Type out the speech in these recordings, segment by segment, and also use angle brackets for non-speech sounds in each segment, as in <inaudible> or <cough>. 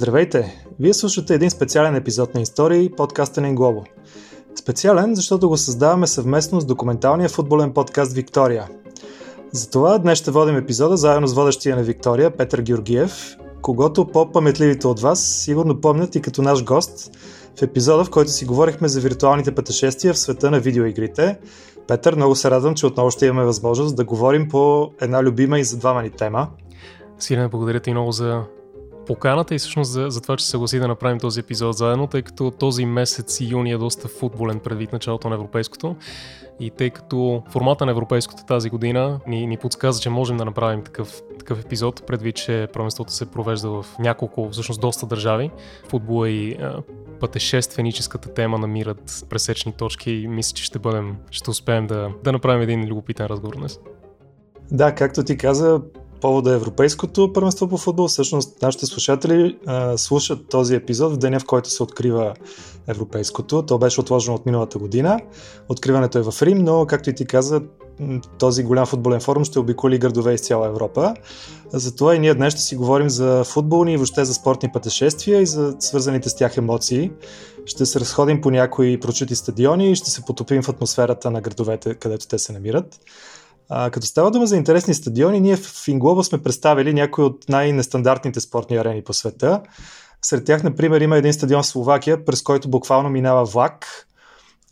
Здравейте! Вие слушате един специален епизод на Истории, подкаста на Глобо. Специален, защото го създаваме съвместно с документалния футболен подкаст Виктория. Затова днес ще водим епизода заедно с водещия на Виктория Петър Георгиев, когато по-паметливите от вас сигурно помнят и като наш гост в епизода, в който си говорихме за виртуалните пътешествия в света на видеоигрите. Петър, много се радвам, че отново ще имаме възможност да говорим по една любима и за двама ни тема. Сирене, благодаря ти много за поканата и всъщност за, за това, че се съгласи да направим този епизод заедно, тъй като този месец юни е доста футболен предвид началото на европейското и тъй като формата на европейското тази година ни, ни подсказа, че можем да направим такъв, такъв епизод, предвид, че първенството се провежда в няколко, всъщност доста държави. Футбола и а, пътешественическата тема намират пресечни точки и мисля, че ще бъдем, ще успеем да, да направим един любопитен разговор днес. Да, както ти каза, повода Европейското първенство по футбол. Всъщност нашите слушатели а, слушат този епизод в деня, в който се открива Европейското. То беше отложено от миналата година. Откриването е в Рим, но както и ти каза, този голям футболен форум ще обиколи градове из цяла Европа. Затова и ние днес ще си говорим за футболни и въобще за спортни пътешествия и за свързаните с тях емоции. Ще се разходим по някои прочути стадиони и ще се потопим в атмосферата на градовете, където те се намират. А, като става дума за интересни стадиони, ние в Инглоба сме представили някои от най-нестандартните спортни арени по света. Сред тях, например, има един стадион в Словакия, през който буквално минава влак.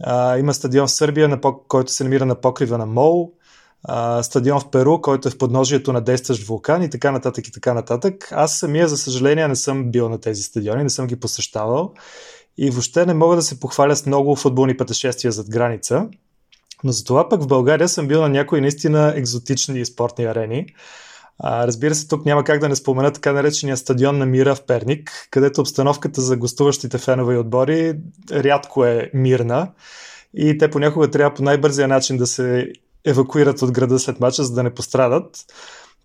А, има стадион в Сърбия, на, който се намира на покрива на Мол. А, стадион в Перу, който е в подножието на действащ вулкан и така нататък и така нататък. Аз самия, за съжаление, не съм бил на тези стадиони, не съм ги посещавал и въобще не мога да се похваля с много футболни пътешествия зад граница. Но за това пък в България съм бил на някои наистина екзотични спортни арени. А, разбира се, тук няма как да не спомена така наречения стадион на Мира в Перник, където обстановката за гостуващите фенове и отбори рядко е мирна и те понякога трябва по най-бързия начин да се евакуират от града след мача, за да не пострадат.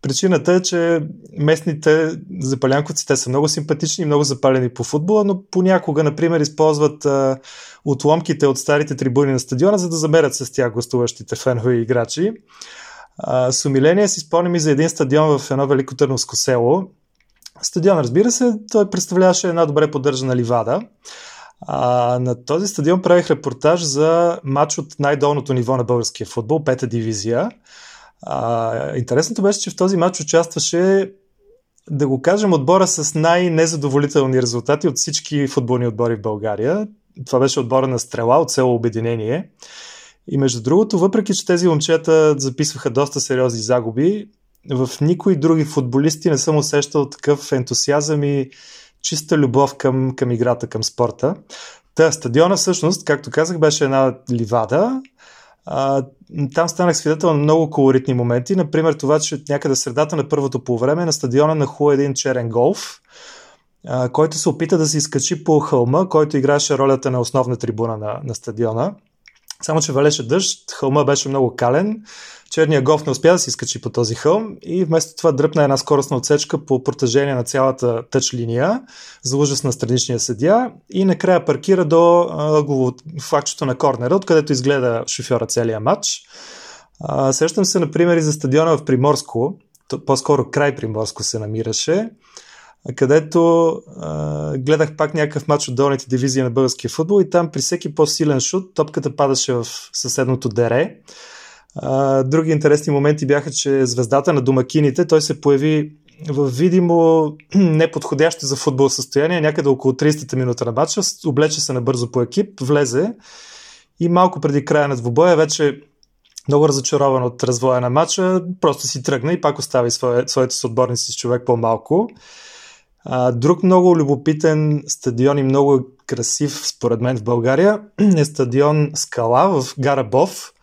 Причината е, че местните запалянковци, те са много симпатични и много запалени по футбола, но понякога, например, използват а, отломките от старите трибуни на стадиона, за да замерят с тях гостуващите фенове и играчи. А, с умиление си спомням и за един стадион в едно велико търновско село. Стадион, разбира се, той представляваше една добре поддържана ливада. А, на този стадион правих репортаж за матч от най-долното ниво на българския футбол, пета дивизия. А, интересното беше, че в този матч участваше да го кажем, отбора с най-незадоволителни резултати от всички футболни отбори в България. Това беше отбора на Стрела от село Обединение. И между другото, въпреки че тези момчета записваха доста сериозни загуби, в никои други футболисти не съм усещал такъв ентусиазъм и чиста любов към, към играта, към спорта. Та стадиона всъщност, както казах, беше една ливада. А, там станах свидетел на много колоритни моменти. Например, това, че някъде средата на първото по време на стадиона наху един черен голф, а, който се опита да се изкачи по хълма, който играеше ролята на основна трибуна на, на стадиона. Само, че валеше дъжд, хълма беше много кален, черния голф не успя да се изкачи по този хълм и вместо това дръпна една скоростна отсечка по протежение на цялата тъч линия за ужас на страничния съдия и накрая паркира до ъглово факчето на корнера, откъдето изгледа шофьора целия матч. А, сещам се, например, и за стадиона в Приморско, по-скоро край Приморско се намираше, където а, гледах пак някакъв матч от долните дивизии на българския футбол и там при всеки по-силен шут топката падаше в съседното дере. А, други интересни моменти бяха, че звездата на домакините, той се появи в видимо <clears throat> неподходящо за футбол състояние, някъде около 30-та минута на матча, облече се набързо по екип, влезе и малко преди края на двубоя вече много разочарован от развоя на матча, просто си тръгна и пак остави своите съотборници с човек по-малко. А, друг много любопитен стадион и много красив, според мен, в България <clears throat> е стадион Скала в Гарабов.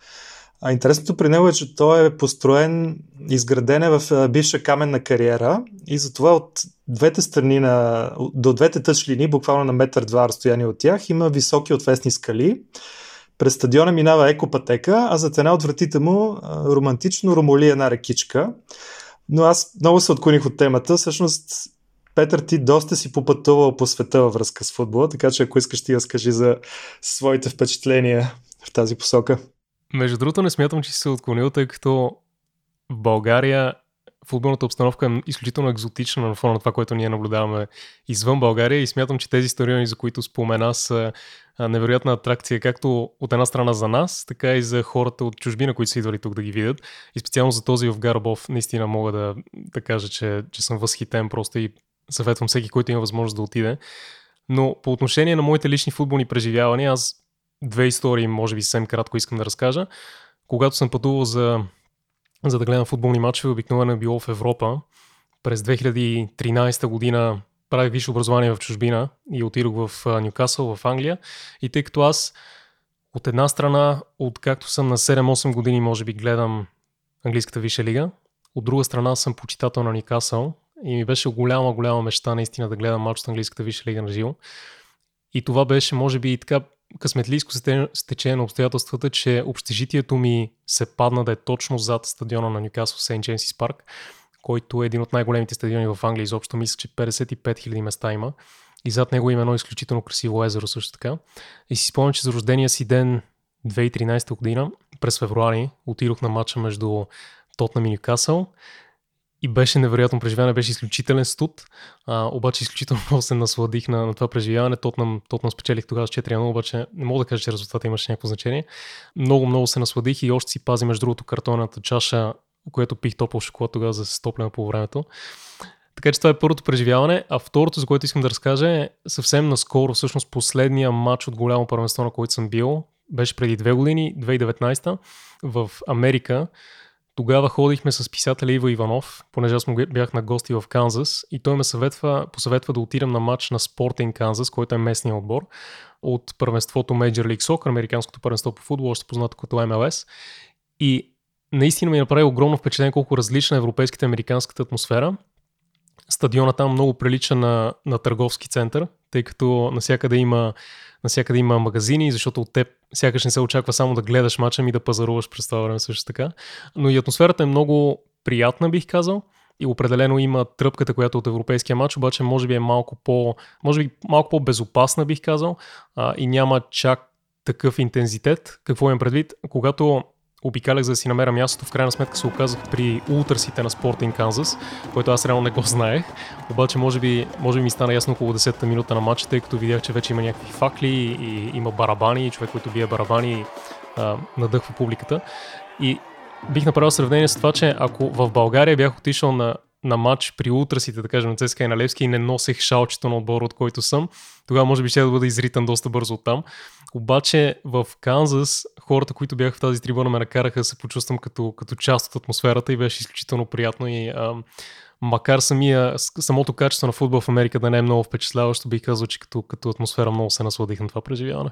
А интересното при него е, че той е построен, изграден е в бивша каменна кариера и затова от двете страни на, до двете тъчлини, буквално на метър два разстояние от тях, има високи отвесни скали. През стадиона минава екопатека, а зад една от вратите му романтично ромоли една рекичка. Но аз много се отклоних от темата. Всъщност Петър, ти доста си попътувал по света във връзка с футбола, така че ако искаш ти да скажи за своите впечатления в тази посока. Между другото не смятам, че си се отклонил, тъй като в България футболната обстановка е изключително екзотична на фона на това, което ние наблюдаваме извън България и смятам, че тези стадиони, за които спомена, са невероятна атракция, както от една страна за нас, така и за хората от чужбина, които са идвали тук да ги видят. И специално за този в Гарбов наистина мога да, да кажа, че, че съм възхитен просто и съветвам всеки, който има възможност да отиде. Но по отношение на моите лични футболни преживявания, аз две истории, може би съвсем кратко искам да разкажа. Когато съм пътувал за, за да гледам футболни матчове, обикновено е било в Европа. През 2013 година правих висше образование в чужбина и отидох в Нюкасъл, в Англия. И тъй като аз от една страна, откакто съм на 7-8 години, може би гледам английската висша лига, от друга страна съм почитател на Нюкасъл и ми беше голяма, голяма мечта наистина да гледам матч от английската висша лига на живо. И това беше, може би, и така късметлийско стечение на обстоятелствата, че общежитието ми се падна да е точно зад стадиона на Ньюкасл Сейнт Джеймсис парк, който е един от най-големите стадиони в Англия. Изобщо мисля, че 55 000 места има. И зад него има едно изключително красиво езеро също така. И си спомням, че за рождения си ден 2013 година, през февруари, отидох на матча между Тотнам и Ньюкасъл и беше невероятно преживяване, беше изключителен студ, а, обаче изключително много се насладих на, на това преживяване. Тотнам, Тотнам спечелих тогава с 4-0, обаче не мога да кажа, че резултата имаше някакво значение. Много, много се насладих и още си пази между другото картонната чаша, която пих топъл шоколад тогава за стоплена по времето. Така че това е първото преживяване, а второто, за което искам да разкажа е съвсем наскоро, всъщност последния матч от голямо първенство, на който съм бил, беше преди две години, 2019 в Америка. Тогава ходихме с писателя Ива Иванов, понеже аз му бях на гости в Канзас и той ме съветва, посъветва да отидем на матч на Спортинг Канзас, който е местния отбор от първенството Major League Soccer, американското първенство по футбол, още познато като MLS. И наистина ми направи огромно впечатление колко различна е европейската и американската атмосфера. Стадиона там много прилича на, на търговски център, тъй като насякъде има, насякъде има магазини, защото от теб сякаш не се очаква само да гледаш мача ми да пазаруваш през това време също така. Но и атмосферата е много приятна, бих казал. И определено има тръпката, която от европейския матч, обаче може би е малко по, може би малко по-безопасна, бих казал, а, и няма чак такъв интензитет. Какво имам предвид? Когато обикалях за да си намеря мястото, в крайна сметка се оказах при ултърсите на Спортинг Канзас, което аз реално не го знаех. Обаче може би, може би ми стана ясно около 10-та минута на матча, тъй като видях, че вече има някакви факли и има барабани, и човек, който бие барабани а, надъхва публиката. И бих направил сравнение с това, че ако в България бях отишъл на на матч при утрасите, да кажем, на ЦСКА и на Левски и не носех шалчето на отбора, от който съм, тогава може би ще да бъда изритан доста бързо от там. Обаче в Канзас хората, които бяха в тази трибуна, ме накараха да се почувствам като, като част от атмосферата и беше изключително приятно и а, макар самия, самото качество на футбол в Америка да не е много впечатляващо, бих казал, че като, като атмосфера много се насладих на това преживяване.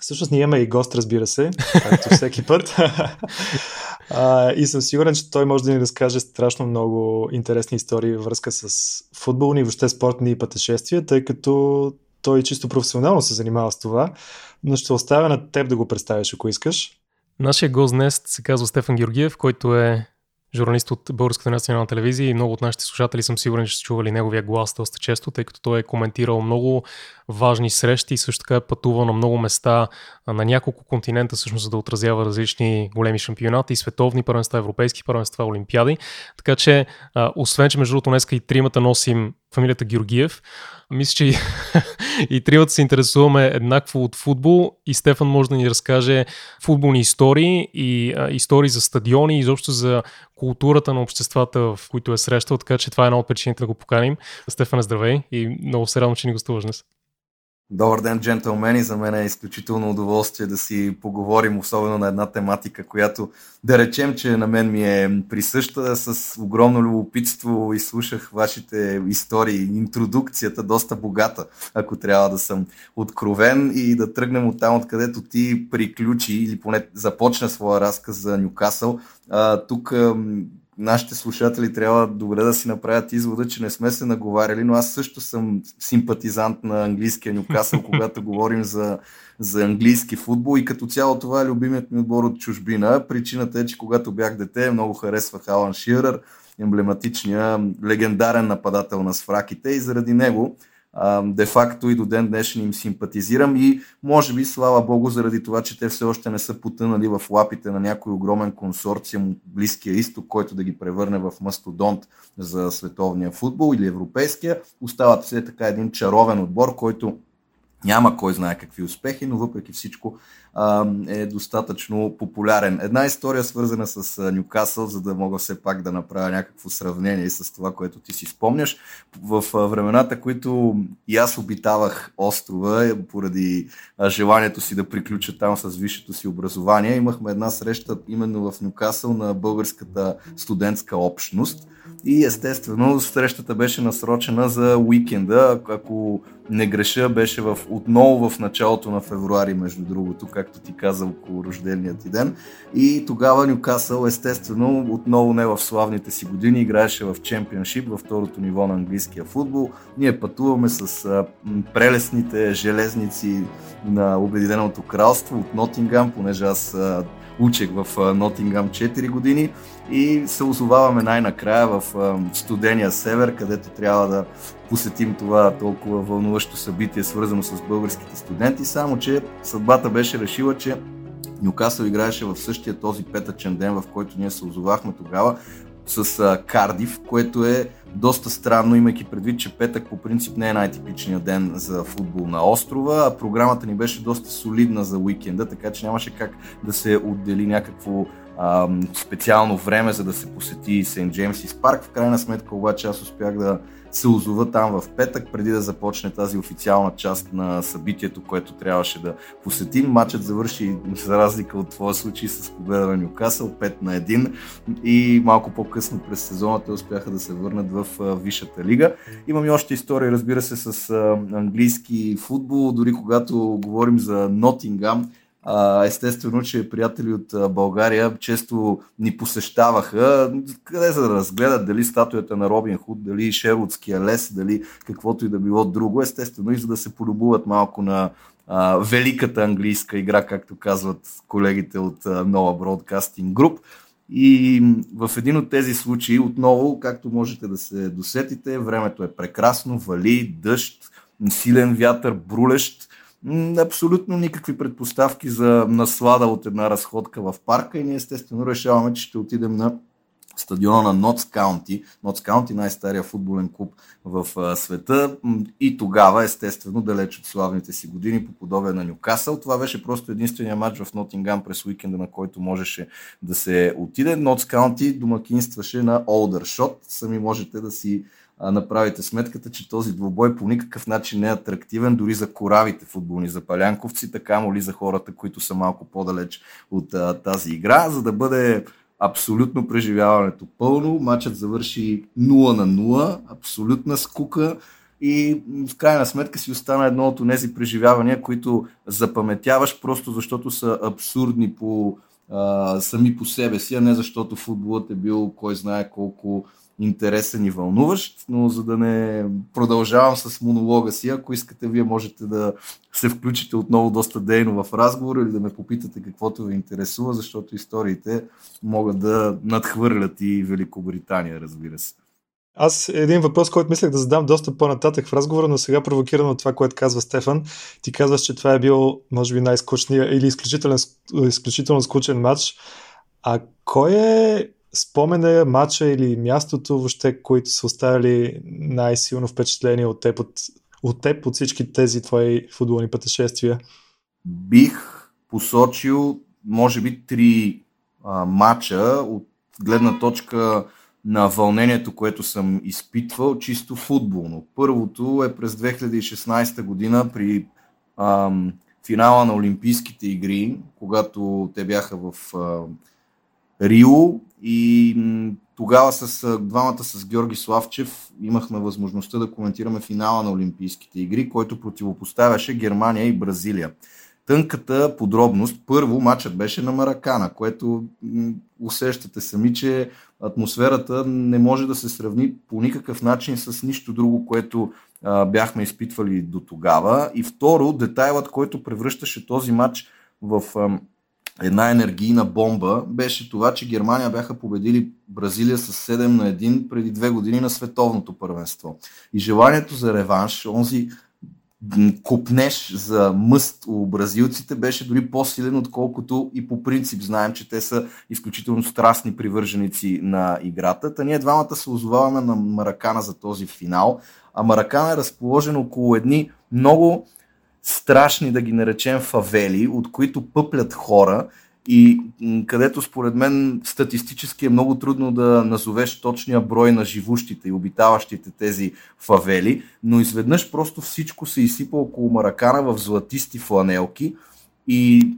Всъщност ние имаме и гост, разбира се, както всеки път. <laughs> а, и съм сигурен, че той може да ни разкаже страшно много интересни истории във връзка с футболни и въобще спортни пътешествия, тъй като той чисто професионално се занимава с това, но ще оставя на теб да го представиш, ако искаш. Нашия гост днес се казва Стефан Георгиев, който е журналист от Българската национална телевизия и много от нашите слушатели съм сигурен, че са чували неговия глас доста често, тъй като той е коментирал много важни срещи и също така е пътувал на много места на няколко континента, всъщност за да отразява различни големи шампионати, световни първенства, европейски първенства, олимпиади. Така че, освен, че между другото днеска и тримата носим фамилията Георгиев, мисля, че и, <laughs> и тримата се интересуваме еднакво от футбол и Стефан може да ни разкаже футболни истории и а, истории за стадиони изобщо за културата на обществата, в които е срещал, така че това е една от причините да го поканим. Стефан, здравей и много се радвам, че ни гостуваш днес. Добър ден, джентълмени! За мен е изключително удоволствие да си поговорим, особено на една тематика, която да речем, че на мен ми е присъща с огромно любопитство и вашите истории, интродукцията доста богата, ако трябва да съм откровен и да тръгнем от там, откъдето ти приключи или поне започна своя разказ за Нюкасъл. Тук нашите слушатели трябва добре да си направят извода, че не сме се наговаряли, но аз също съм симпатизант на английския Нюкасъл, <laughs> когато говорим за, за английски футбол и като цяло това е любимият ми отбор от чужбина. Причината е, че когато бях дете, много харесвах Алан Ширър, емблематичния, легендарен нападател на сфраките и заради него де-факто и до ден днешен им симпатизирам и може би, слава богу, заради това, че те все още не са потънали в лапите на някой огромен консорциум от Близкия изток, който да ги превърне в мастодонт за световния футбол или европейския, остават все така един чаровен отбор, който няма кой знае какви успехи, но въпреки всичко е достатъчно популярен. Една история свързана с Нюкасъл, за да мога все пак да направя някакво сравнение с това, което ти си спомняш. В времената, които и аз обитавах острова, е, поради желанието си да приключа там с висшето си образование, имахме една среща именно в Нюкасъл на българската студентска общност. И естествено срещата беше насрочена за уикенда, ако не греша, беше в, отново в началото на февруари, между другото, както ти каза, около рождения ти ден. И тогава Нюкасъл, естествено, отново не в славните си години, играеше в чемпионшип, във второто ниво на английския футбол. Ние пътуваме с а, прелесните железници на Обединеното кралство от Нотингам, понеже аз а, учех в Нотингам 4 години и се озоваваме най-накрая в студения север, където трябва да посетим това толкова вълнуващо събитие, свързано с българските студенти, само че съдбата беше решила, че Нюкасъл играеше в същия този петъчен ден, в който ние се озовахме тогава с Кардив, което е доста странно, имайки предвид, че петък по принцип не е най-типичният ден за футбол на острова, а програмата ни беше доста солидна за уикенда, така че нямаше как да се отдели някакво специално време, за да се посети Сент Джеймсис парк. В крайна сметка обаче аз успях да се озова там в петък, преди да започне тази официална част на събитието, което трябваше да посетим. Матчът завърши, за разлика от твоя случай, с победа на Нюкасъл 5 на 1 и малко по-късно през сезона те успяха да се върнат в Висшата лига. Имам и още истории, разбира се, с английски футбол, дори когато говорим за Нотингам, естествено, че приятели от България често ни посещаваха, къде за да разгледат дали статуята на Робин Худ, дали Шервудския лес, дали каквото и да било друго, естествено и за да се полюбуват малко на а, великата английска игра, както казват колегите от Нова Broadcasting Group. И в един от тези случаи, отново, както можете да се досетите, времето е прекрасно, вали, дъжд, силен вятър, брулещ абсолютно никакви предпоставки за наслада от една разходка в парка и ние естествено решаваме, че ще отидем на стадиона на Нотс Каунти. Нотс Каунти, най-стария футболен клуб в света и тогава, естествено, далеч от славните си години по подобие на Нюкасъл. Това беше просто единствения матч в Нотингам през уикенда, на който можеше да се отиде. Нотс Каунти домакинстваше на Олдършот. Сами можете да си направите сметката, че този двубой по никакъв начин не е атрактивен дори за коравите футболни запалянковци, така моли за хората, които са малко по-далеч от а, тази игра, за да бъде абсолютно преживяването пълно. Матчът завърши 0 на 0, абсолютна скука и в крайна сметка си остана едно от тези преживявания, които запаметяваш просто защото са абсурдни по, а, сами по себе си, а не защото футболът е бил кой знае колко интересен и вълнуващ, но за да не продължавам с монолога си, ако искате, вие можете да се включите отново доста дейно в разговор или да ме попитате каквото ви интересува, защото историите могат да надхвърлят и Великобритания, разбира се. Аз един въпрос, който мислех да задам доста по-нататък в разговора, но сега провокирано от това, което казва Стефан. Ти казваш, че това е бил, може би, най-скучния или изключително, изключително скучен матч. А кой е спомена матча или мястото, въобще, които са оставили най-силно впечатление от теб, от, от теб, от всички тези твои футболни пътешествия? Бих посочил, може би, три а, матча от гледна точка на вълнението, което съм изпитвал чисто футболно. Първото е през 2016 година при ам, финала на Олимпийските игри, когато те бяха в а, Рио и тогава с двамата с Георги Славчев имахме възможността да коментираме финала на Олимпийските игри, който противопоставяше Германия и Бразилия. Тънката подробност, първо матчът беше на Маракана, което усещате сами, че атмосферата не може да се сравни по никакъв начин с нищо друго, което а, бяхме изпитвали до тогава. И второ, детайлът, който превръщаше този матч в а, една енергийна бомба беше това, че Германия бяха победили Бразилия с 7 на 1 преди две години на световното първенство. И желанието за реванш, онзи купнеш за мъст у бразилците беше дори по-силен, отколкото и по принцип знаем, че те са изключително страстни привърженици на играта. Та ние двамата се озоваваме на Маракана за този финал, а Маракана е разположен около едни много страшни, да ги наречем, фавели, от които пъплят хора и където според мен статистически е много трудно да назовеш точния брой на живущите и обитаващите тези фавели, но изведнъж просто всичко се изсипа около Маракана в златисти фланелки и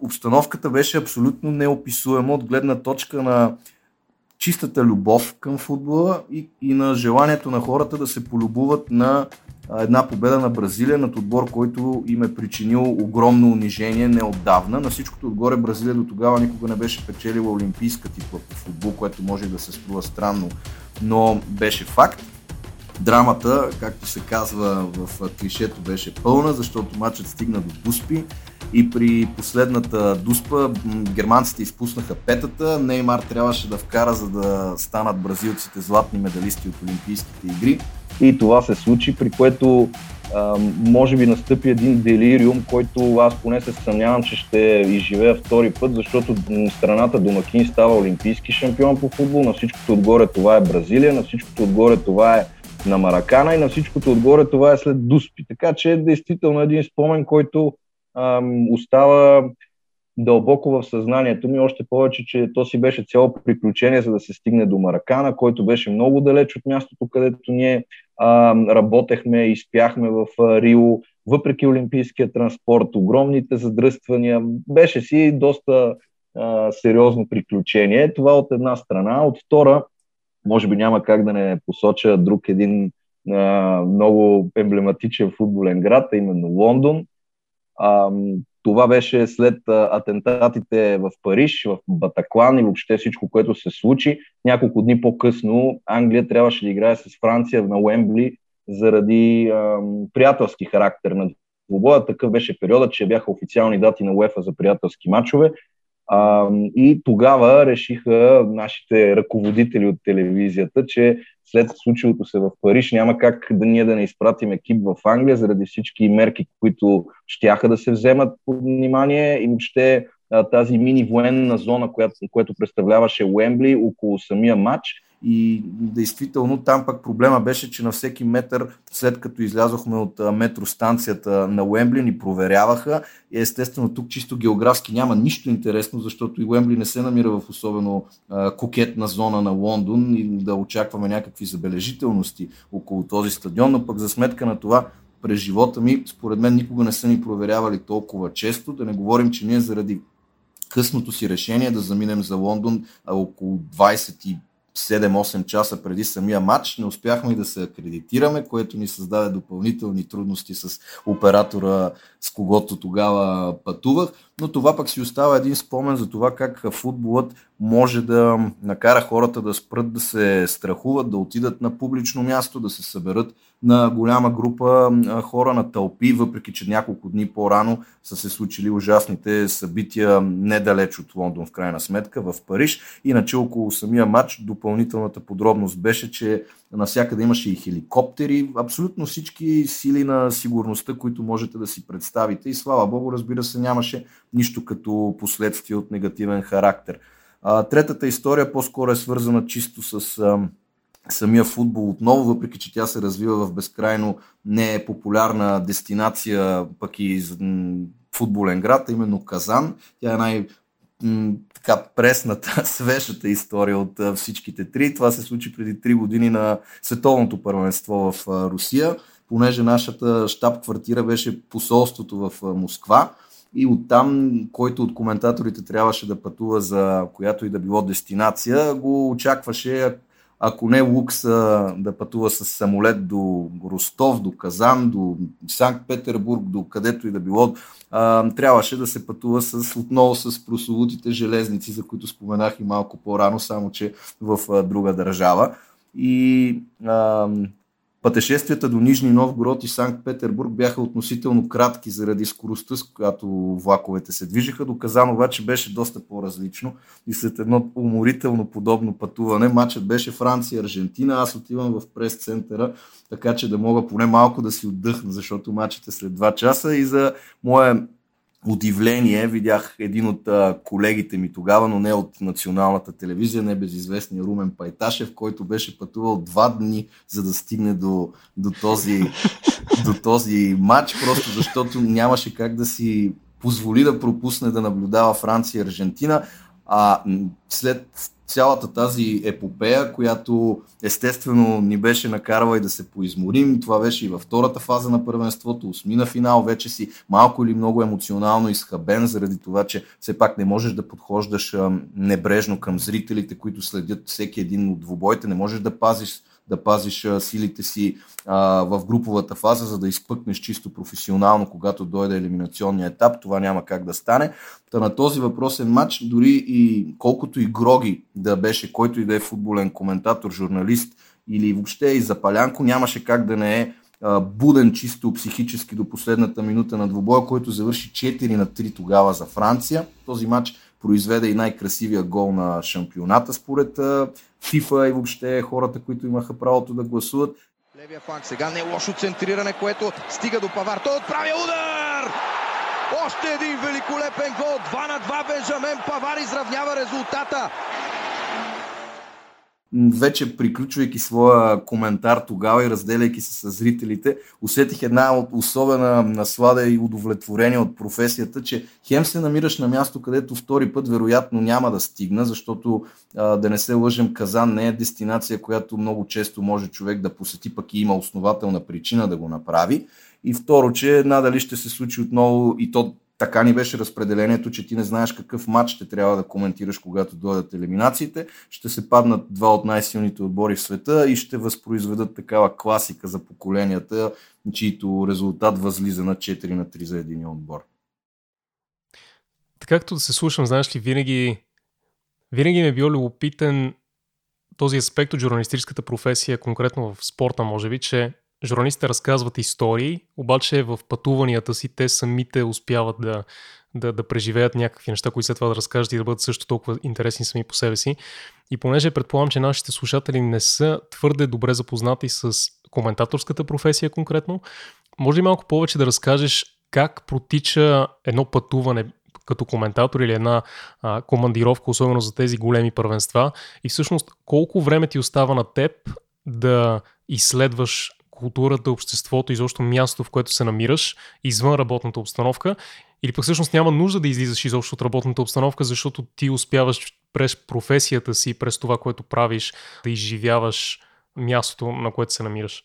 обстановката беше абсолютно неописуема от гледна точка на чистата любов към футбола и, и на желанието на хората да се полюбуват на една победа на Бразилия над отбор, който им е причинил огромно унижение неотдавна. На всичкото отгоре Бразилия до тогава никога не беше печелила олимпийска типа по футбол, което може да се струва странно, но беше факт. Драмата, както се казва в клишето, беше пълна, защото матчът стигна до Дуспи и при последната дуспа германците изпуснаха петата. Неймар трябваше да вкара, за да станат бразилците златни медалисти от Олимпийските игри. И това се случи, при което може би настъпи един делириум, който аз поне се съмнявам, че ще изживея втори път, защото страната домакин става олимпийски шампион по футбол, на всичкото отгоре това е Бразилия, на всичкото отгоре това е на Маракана и на всичкото отгоре това е след Дуспи. Така че е действително един спомен, който ам, остава дълбоко в съзнанието ми, още повече, че то си беше цяло приключение, за да се стигне до Маракана, който беше много далеч от мястото, където ние а, работехме и спяхме в Рио, въпреки олимпийския транспорт, огромните задръствания. Беше си доста а, сериозно приключение. Това от една страна. От втора, може би няма как да не посоча друг един а, много емблематичен футболен град, а именно Лондон. А, това беше след атентатите в Париж, в Батаклан и въобще всичко, което се случи. Няколко дни по-късно Англия трябваше да играе с Франция на Уембли заради ам, приятелски характер на двубоя. Такъв беше периода, че бяха официални дати на УЕФА за приятелски матчове. А, и тогава решиха нашите ръководители от телевизията, че след случилото се в Париж няма как да ние да не изпратим екип в Англия заради всички мерки, които щяха да се вземат под внимание. И въобще тази мини военна зона, която, която представляваше Уембли около самия матч и действително там пък проблема беше, че на всеки метър, след като излязохме от метростанцията на Уембли, ни проверяваха. И естествено тук чисто географски няма нищо интересно, защото и Уембли не се намира в особено а, кокетна зона на Лондон и да очакваме някакви забележителности около този стадион, но пък за сметка на това през живота ми, според мен никога не са ни проверявали толкова често. Да не говорим, че ние заради късното си решение да заминем за Лондон а около 20 7-8 часа преди самия матч. Не успяхме и да се акредитираме, което ни създаде допълнителни трудности с оператора, с когото тогава пътувах. Но това пък си остава един спомен за това как футболът може да накара хората да спрат да се страхуват, да отидат на публично място, да се съберат на голяма група хора на тълпи, въпреки че няколко дни по-рано са се случили ужасните събития недалеч от Лондон в крайна сметка в Париж. Иначе около самия матч допълнителната подробност беше, че навсякъде имаше и хеликоптери, абсолютно всички сили на сигурността, които можете да си представите и слава богу, разбира се, нямаше нищо като последствие от негативен характер. А, третата история по-скоро е свързана чисто с а, самия футбол отново, въпреки че тя се развива в безкрайно не е популярна дестинация, пък и футболен град, а именно Казан. Тя е най- така пресната, <laughs> свежата история от всичките три. Това се случи преди три години на световното първенство в Русия, понеже нашата штаб-квартира беше посолството в Москва и оттам, който от коментаторите трябваше да пътува за която и да било дестинация, го очакваше ако не Лукс да пътува с самолет до Ростов, до Казан, до Санкт-Петербург, до където и да било, трябваше да се пътува с, отново с прословутите железници, за които споменах и малко по-рано, само че в друга държава. И Пътешествията до Нижни Новгород и Санкт Петербург бяха относително кратки заради скоростта, с която влаковете се движеха. До Казан обаче беше доста по-различно и след едно уморително подобно пътуване, матчът беше Франция-Аржентина. Аз отивам в прес-центъра, така че да мога поне малко да си отдъхна, защото матчът е след 2 часа и за моя удивление видях един от а, колегите ми тогава, но не от националната телевизия, не безизвестния Румен Пайташев, който беше пътувал два дни, за да стигне до, до, този, до този матч, просто защото нямаше как да си позволи да пропусне да наблюдава Франция и Аржентина. А след цялата тази епопея, която естествено ни беше накарала и да се поизморим. Това беше и във втората фаза на първенството, осмина финал, вече си малко или много емоционално изхабен, заради това, че все пак не можеш да подхождаш небрежно към зрителите, които следят всеки един от двубоите, не можеш да пазиш да пазиш силите си а, в груповата фаза, за да изпъкнеш чисто професионално, когато дойде елиминационния етап. Това няма как да стане. Та на този въпросен матч, дори и колкото и Гроги да беше, който и да е футболен коментатор, журналист или въобще и Запалянко, нямаше как да не е буден чисто психически до последната минута на двубоя, който завърши 4 на 3 тогава за Франция. Този матч произведе и най-красивия гол на шампионата според FIFA и въобще хората, които имаха правото да гласуват. Левия фланг сега не е лошо центриране, което стига до Павар. Той отправя удар! Още един великолепен гол. 2 на 2 Бенжамен Павар изравнява резултата вече приключвайки своя коментар тогава и разделяйки се с зрителите, усетих една особена наслада и удовлетворение от професията, че хем се намираш на място, където втори път вероятно няма да стигна, защото да не се лъжем, Казан не е дестинация, която много често може човек да посети, пък и има основателна причина да го направи. И второ, че надали ще се случи отново и то така ни беше разпределението, че ти не знаеш какъв матч ще трябва да коментираш, когато дойдат елиминациите. Ще се паднат два от най-силните отбори в света и ще възпроизведат такава класика за поколенията, чието резултат възлиза на 4 на 3 за един отбор. Така както да се слушам, знаеш ли, винаги, винаги ми е бил любопитен този аспект от журналистическата професия, конкретно в спорта, може би, че журналистите разказват истории, обаче в пътуванията си те самите успяват да, да, да преживеят някакви неща, които след това да разкажат и да бъдат също толкова интересни сами по себе си. И понеже предполагам, че нашите слушатели не са твърде добре запознати с коментаторската професия конкретно, може ли малко повече да разкажеш как протича едно пътуване като коментатор или една а, командировка, особено за тези големи първенства и всъщност колко време ти остава на теб да изследваш културата, обществото, изобщо мястото, в което се намираш, извън работната обстановка, или пък всъщност няма нужда да излизаш изобщо от работната обстановка, защото ти успяваш през професията си, през това, което правиш, да изживяваш мястото, на което се намираш.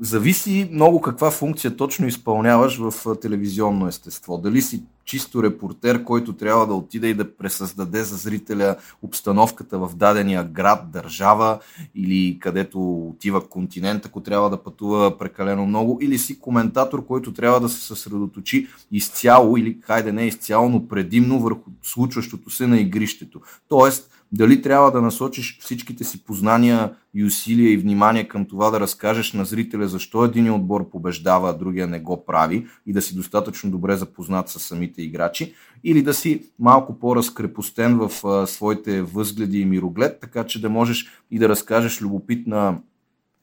Зависи много каква функция точно изпълняваш в телевизионно естество. Дали си чисто репортер, който трябва да отиде и да пресъздаде за зрителя обстановката в дадения град, държава или където отива континент, ако трябва да пътува прекалено много, или си коментатор, който трябва да се съсредоточи изцяло или хайде не изцяло, но предимно върху случващото се на игрището. Тоест, дали трябва да насочиш всичките си познания и усилия и внимание към това да разкажеш на зрителя защо един отбор побеждава, а другия не го прави и да си достатъчно добре запознат с самите играчи, или да си малко по-разкрепостен в а, своите възгледи и мироглед, така че да можеш и да разкажеш любопитна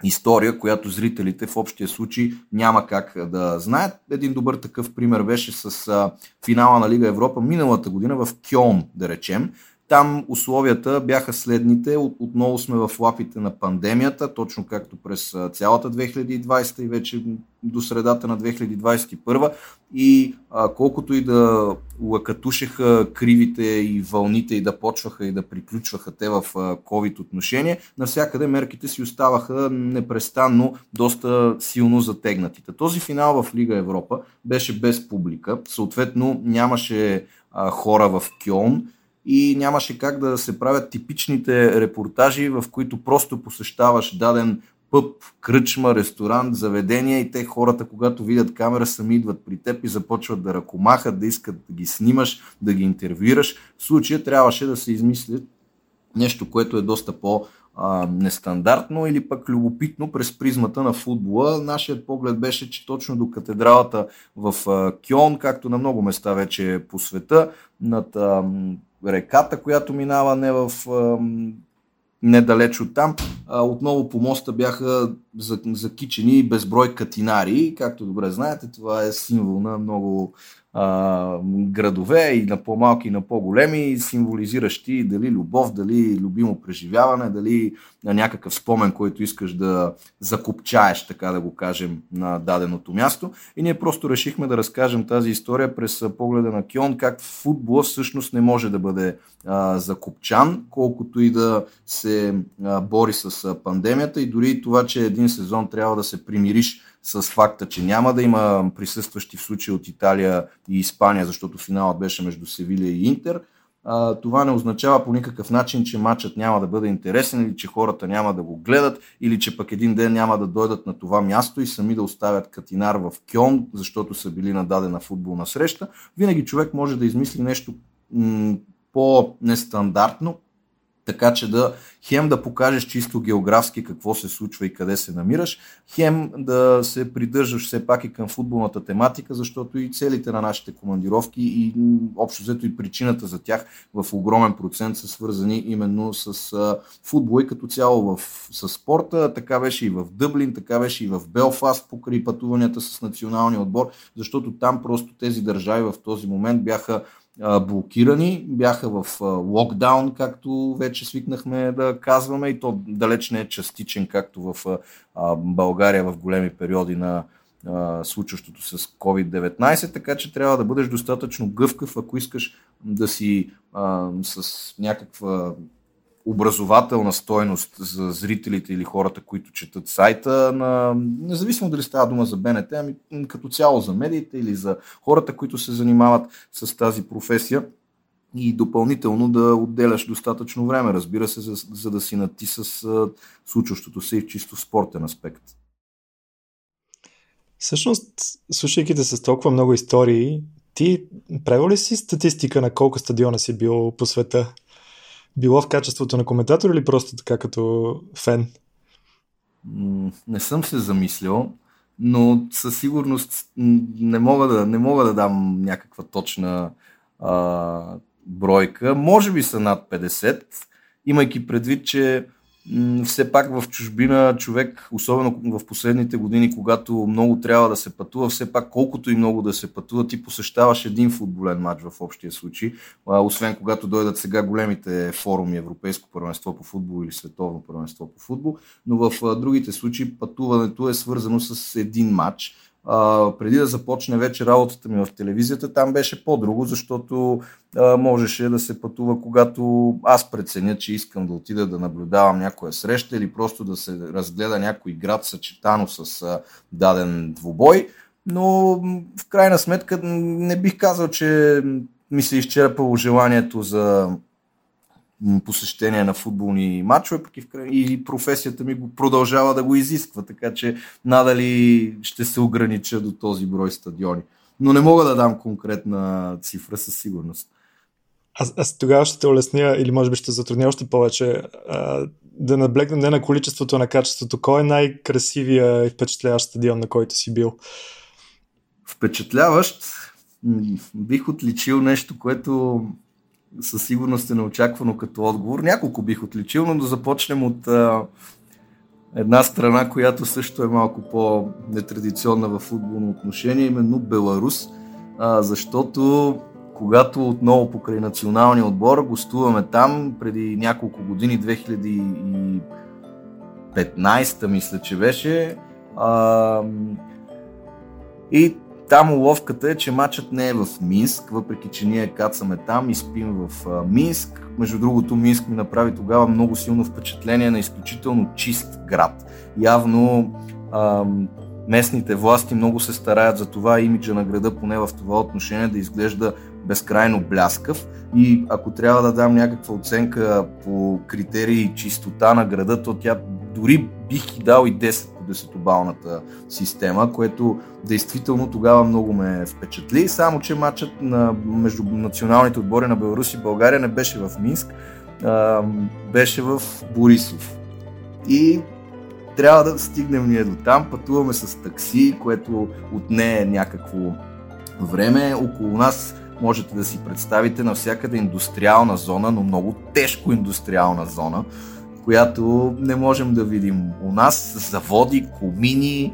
история, която зрителите в общия случай няма как да знаят. Един добър такъв пример беше с а, финала на Лига Европа миналата година в Кьон, да речем, там условията бяха следните. Отново сме в лапите на пандемията, точно както през цялата 2020 и вече до средата на 2021. И а, колкото и да лакатушеха кривите и вълните и да почваха и да приключваха те в COVID отношение, навсякъде мерките си оставаха непрестанно доста силно затегнатите. Този финал в Лига Европа беше без публика, съответно нямаше а, хора в Кьон и нямаше как да се правят типичните репортажи, в които просто посещаваш даден пъп, кръчма, ресторант, заведение и те хората, когато видят камера, сами идват при теб и започват да ръкомахат, да искат да ги снимаш, да ги интервюираш. В случая трябваше да се измисли нещо, което е доста по- а, нестандартно или пък любопитно през призмата на футбола. Нашият поглед беше, че точно до катедралата в а, Кьон, както на много места вече по света, над а, реката, която минава не в недалеч от там. Отново по моста бяха закичени безброй катинари. Както добре знаете, това е символ на много а, градове и на по-малки и на по-големи, символизиращи дали любов, дали любимо преживяване, дали на някакъв спомен, който искаш да закупчаеш, така да го кажем, на даденото място. И ние просто решихме да разкажем тази история през погледа на Кион, как футбола всъщност не може да бъде а, закупчан, колкото и да се а, бори с пандемията и дори това, че един сезон трябва да се примириш с факта, че няма да има присъстващи в случая от Италия и Испания, защото финалът беше между Севилия и Интер, а, това не означава по никакъв начин, че матчът няма да бъде интересен или че хората няма да го гледат или че пък един ден няма да дойдат на това място и сами да оставят Катинар в Кьон, защото са били на дадена футболна среща. Винаги човек може да измисли нещо м- по-нестандартно, така че да хем да покажеш чисто географски какво се случва и къде се намираш, хем да се придържаш все пак и към футболната тематика, защото и целите на нашите командировки и общо взето и причината за тях в огромен процент са свързани именно с футбол и като цяло в, с спорта. Така беше и в Дъблин, така беше и в Белфаст покрай пътуванията с националния отбор, защото там просто тези държави в този момент бяха блокирани, бяха в локдаун, както вече свикнахме да казваме, и то далеч не е частичен, както в България в големи периоди на случващото с COVID-19, така че трябва да бъдеш достатъчно гъвкав, ако искаш да си с някаква образователна стойност за зрителите или хората, които четат сайта, на, независимо дали става дума за БНТ, ами като цяло за медиите или за хората, които се занимават с тази професия и допълнително да отделяш достатъчно време, разбира се, за, за да си нати с случващото се и в чисто спортен аспект. Всъщност, слушайки те с толкова много истории, ти правил ли си статистика на колко стадиона си бил по света? Било в качеството на коментатор или просто така като фен? Не съм се замислил, но със сигурност не мога да, не мога да дам някаква точна а, бройка. Може би са над 50, имайки предвид, че все пак в чужбина човек, особено в последните години, когато много трябва да се пътува, все пак колкото и много да се пътува, ти посещаваш един футболен матч в общия случай, освен когато дойдат сега големите форуми Европейско първенство по футбол или Световно първенство по футбол, но в другите случаи пътуването е свързано с един матч а, преди да започне вече работата ми в телевизията, там беше по-друго, защото а, можеше да се пътува, когато аз преценя, че искам да отида да наблюдавам някоя среща или просто да се разгледа някой град съчетано с а, даден двубой. Но в крайна сметка не бих казал, че ми се изчерпало желанието за посещение на футболни матчове, пък и, и професията ми го продължава да го изисква, така че надали ще се огранича до този брой стадиони. Но не мога да дам конкретна цифра със сигурност. Аз, аз тогава ще те улесня или може би ще затрудня още повече а, да наблегнем не на количеството, а на качеството. Кой е най-красивия и впечатляващ стадион, на който си бил? Впечатляващ? Бих отличил нещо, което със сигурност е неочаквано като отговор. Няколко бих отличил, но да започнем от а, една страна, която също е малко по-нетрадиционна в футболно отношение, именно Беларус, а, защото когато отново покрай националния отбор гостуваме там преди няколко години, 2015 мисля, че беше, а, и там уловката е, че матчът не е в Минск, въпреки че ние кацаме там и спим в а, Минск. Между другото, Минск ми направи тогава много силно впечатление на изключително чист град. Явно а, местните власти много се стараят за това имиджа на града, поне в това отношение, да изглежда безкрайно бляскав. И ако трябва да дам някаква оценка по критерии чистота на града, то тя дори бих и дал и 10 по десетобалната система, което действително тогава много ме впечатли. Само, че матчът на, между националните отбори на Беларус и България не беше в Минск, а, беше в Борисов. И трябва да стигнем ние до там. Пътуваме с такси, което отне някакво време. Около нас можете да си представите навсякъде индустриална зона, но много тежко индустриална зона, която не можем да видим у нас. Заводи, комини,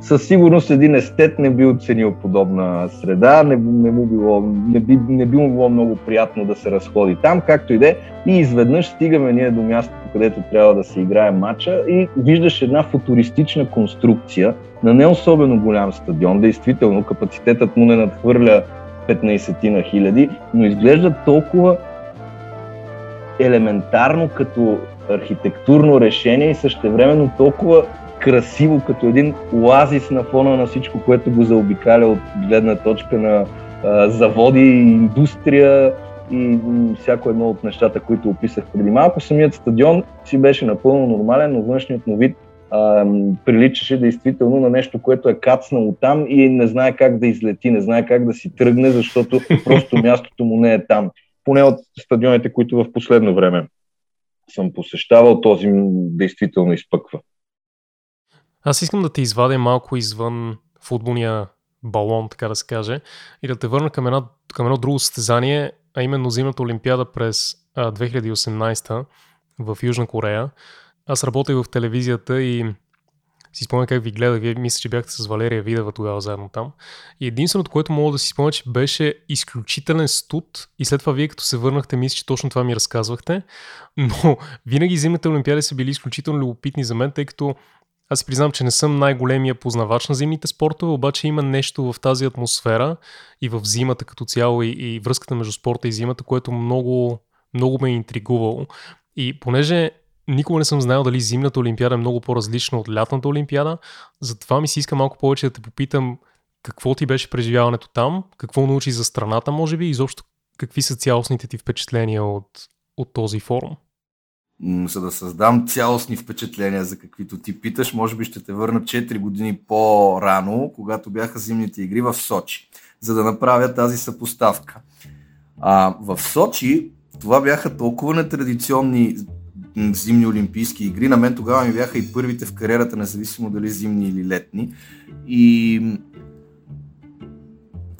със сигурност един естет не би оценил подобна среда, не, не, му било, не, би, не би му било много приятно да се разходи там, както и де. И изведнъж стигаме ние до мястото, където трябва да се играе матча и виждаш една футуристична конструкция на не особено голям стадион. Действително, капацитетът му не надхвърля 15 на хиляди, но изглежда толкова елементарно като архитектурно решение и същевременно толкова красиво, като един оазис на фона на всичко, което го заобикаля от гледна точка на а, заводи, индустрия и всяко едно от нещата, които описах преди малко. Самият стадион си беше напълно нормален, но външният му вид а, приличаше действително на нещо, което е кацнало там и не знае как да излети, не знае как да си тръгне, защото <laughs> просто мястото му не е там. Поне от стадионите, които в последно време съм посещавал, този действително изпъква. Аз искам да те извадя малко извън футболния балон, така да се каже, и да те върна към, една, към едно друго състезание, а именно зимната олимпиада през а, 2018 в Южна Корея. Аз работех в телевизията и си спомня как ви гледах. Вие мисля, че бяхте с Валерия Видева тогава заедно там. И единственото, което мога да си спомня, че беше изключителен студ и след това вие като се върнахте, мисля, че точно това ми разказвахте. Но винаги зимните олимпиади са били изключително любопитни за мен, тъй като аз си признам, че не съм най-големия познавач на зимните спортове, обаче има нещо в тази атмосфера и в зимата като цяло и, и връзката между спорта и зимата, което много, много ме е интригувало. И понеже никога не съм знаел дали зимната олимпиада е много по-различна от лятната олимпиада, затова ми се иска малко повече да те попитам какво ти беше преживяването там, какво научи за страната, може би, и изобщо какви са цялостните ти впечатления от, от този форум за да създам цялостни впечатления, за каквито ти питаш, може би ще те върна 4 години по-рано, когато бяха зимните игри в Сочи, за да направя тази съпоставка. А, в Сочи това бяха толкова нетрадиционни зимни олимпийски игри. На мен тогава ми бяха и първите в кариерата, независимо дали зимни или летни. И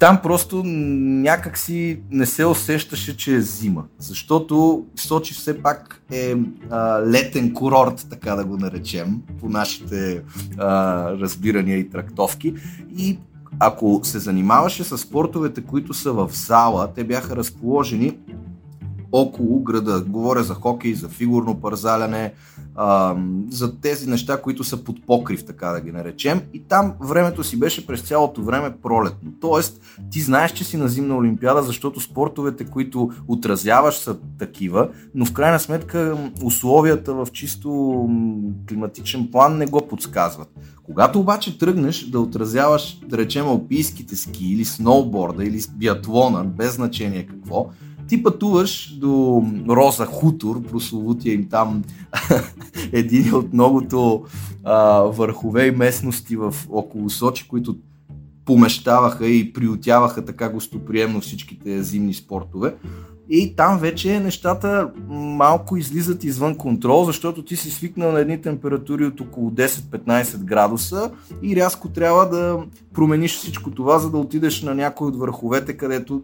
там просто някак си не се усещаше, че е зима. Защото Сочи все пак е а, летен курорт, така да го наречем, по нашите а, разбирания и трактовки. И ако се занимаваше с спортовете, които са в зала, те бяха разположени около града. Говоря за хокей, за фигурно парзаляне, а, за тези неща, които са под покрив, така да ги наречем. И там времето си беше през цялото време пролетно. Тоест, ти знаеш, че си на зимна олимпиада, защото спортовете, които отразяваш са такива, но в крайна сметка условията в чисто климатичен план не го подсказват. Когато обаче тръгнеш да отразяваш, да речем, алпийските ски или сноуборда или биатлона, без значение какво, ти пътуваш до Роза Хутор, прословутия им там <laughs> един от многото а, върхове и местности в около Сочи, които помещаваха и приютяваха така гостоприемно всичките зимни спортове. И там вече нещата малко излизат извън контрол, защото ти си свикнал на едни температури от около 10-15 градуса и рязко трябва да промениш всичко това, за да отидеш на някой от върховете, където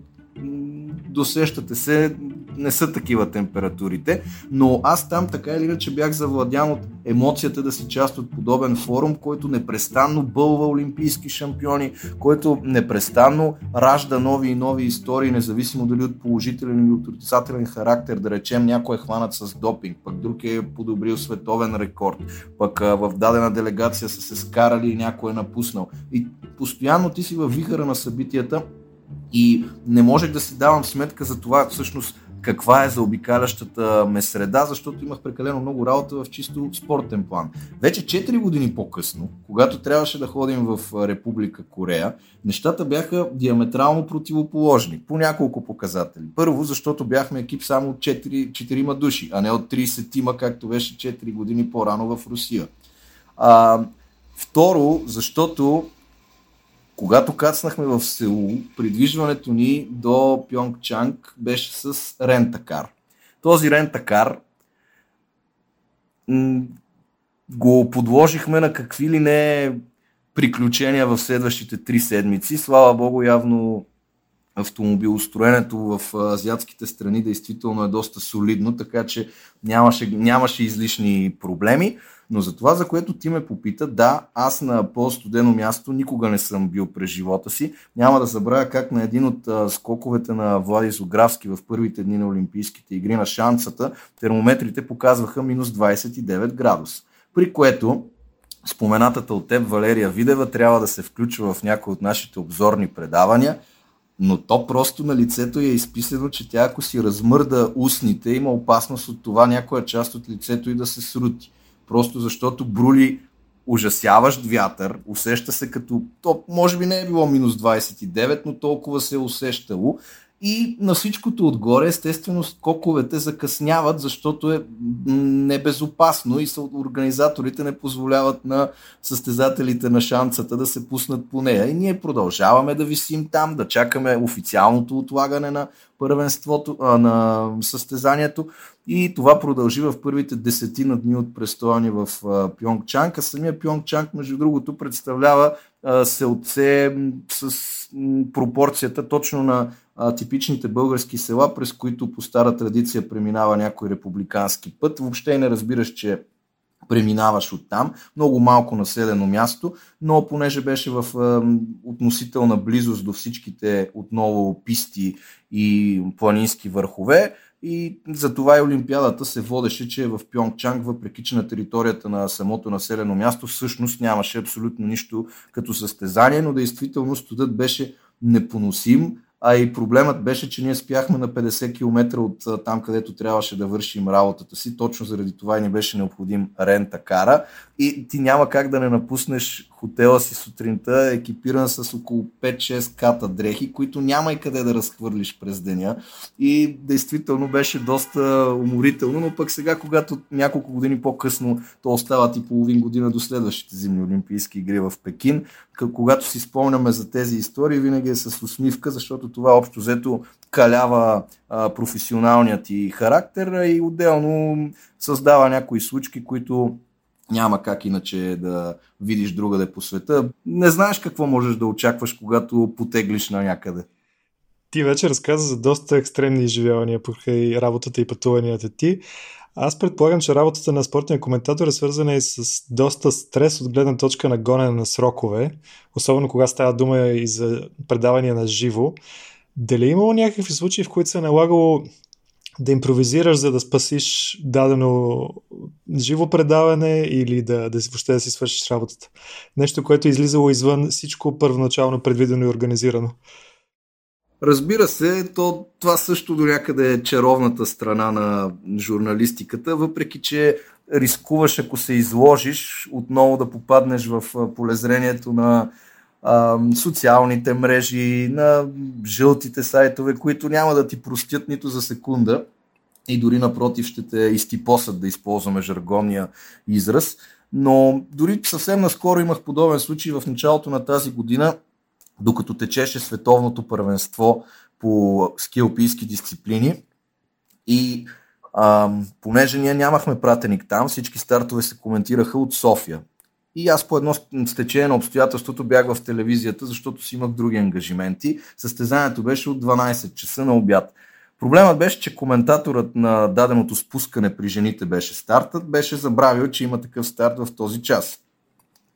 досещате се, не са такива температурите, но аз там така или иначе бях завладян от емоцията да си част от подобен форум, който непрестанно бълва олимпийски шампиони, който непрестанно ражда нови и нови истории, независимо дали от положителен или от отрицателен характер, да речем някой е хванат с допинг, пък друг е подобрил световен рекорд, пък в дадена делегация са се скарали и някой е напуснал. И постоянно ти си във вихара на събитията и не можех да си давам сметка за това всъщност каква е за обикалящата ме среда, защото имах прекалено много работа в чисто спортен план. Вече 4 години по-късно, когато трябваше да ходим в Република Корея, нещата бяха диаметрално противоположни по няколко показатели. Първо, защото бяхме екип само от 4, 4 души, а не от 30 тима, както беше 4 години по-рано в Русия. А, второ, защото когато кацнахме в Сеул, придвижването ни до Пьонгчанг беше с рентакар. Този рентакар го подложихме на какви ли не приключения в следващите три седмици. Слава Богу, явно автомобилостроенето в азиатските страни действително е доста солидно, така че нямаше, нямаше излишни проблеми. Но за това, за което ти ме попита, да, аз на по-студено място никога не съм бил през живота си. Няма да забравя как на един от скоковете на Влади Зографски в първите дни на Олимпийските игри на шансата, термометрите показваха минус 29 градус. При което споменатата от теб Валерия Видева трябва да се включва в някои от нашите обзорни предавания, но то просто на лицето е изписано, че тя ако си размърда устните, има опасност от това някоя част от лицето и да се срути. Просто защото брули ужасяващ вятър, усеща се като, то може би не е било минус 29, но толкова се е усещало. И на всичкото отгоре, естествено, скоковете закъсняват, защото е небезопасно и организаторите не позволяват на състезателите на шанцата да се пуснат по нея. И ние продължаваме да висим там, да чакаме официалното отлагане на първенството, а, на състезанието. И това продължи в първите десетина дни от престоя ни в Пьонгчанг. А самия Пьонгчанг, между другото, представлява селце с пропорцията точно на типичните български села, през които по стара традиция преминава някой републикански път. Въобще не разбираш, че преминаваш от там. Много малко населено място, но понеже беше в относителна близост до всичките отново писти и планински върхове, и затова и Олимпиадата се водеше, че е в Пьонгчанг, въпреки че на територията на самото населено място всъщност нямаше абсолютно нищо като състезание, но действително студът беше непоносим. А и проблемът беше, че ние спяхме на 50 км от там, където трябваше да вършим работата си. Точно заради това и ни беше необходим рента кара. И ти няма как да не напуснеш хотела си сутринта, екипиран с около 5-6 ката дрехи, които няма и къде да разхвърлиш през деня. И действително беше доста уморително, но пък сега, когато няколко години по-късно, то остават и половин година до следващите зимни олимпийски игри в Пекин, когато си спомняме за тези истории, винаги е с усмивка, защото това общо взето калява а, професионалният ти характер и отделно създава някои случки, които няма как иначе да видиш другаде по света. Не знаеш какво можеш да очакваш, когато потеглиш на някъде. Ти вече разказа за доста екстремни изживявания покрай работата и пътуванията ти. Аз предполагам, че работата на спортния коментатор е свързана и с доста стрес от гледна точка на гонене на срокове, особено кога става дума и за предавания на живо. Дали е имало някакви случаи, в които се е налагало да импровизираш, за да спасиш дадено живо предаване или да, да въобще да си свършиш работата? Нещо, което е излизало извън всичко първоначално предвидено и организирано. Разбира се, то, това също до някъде е чаровната страна на журналистиката, въпреки че рискуваш, ако се изложиш, отново да попаднеш в полезрението на социалните мрежи, на жълтите сайтове, които няма да ти простят нито за секунда и дори напротив ще те изтипосат да използваме жаргонния израз. Но дори съвсем наскоро имах подобен случай в началото на тази година, докато течеше световното първенство по скиопийски дисциплини. И а, понеже ние нямахме пратеник там, всички стартове се коментираха от София. И аз по едно стечение на обстоятелството бях в телевизията, защото си имах други ангажименти. Състезанието беше от 12 часа на обяд. Проблемът беше, че коментаторът на даденото спускане при жените беше стартът, беше забравил, че има такъв старт в този час.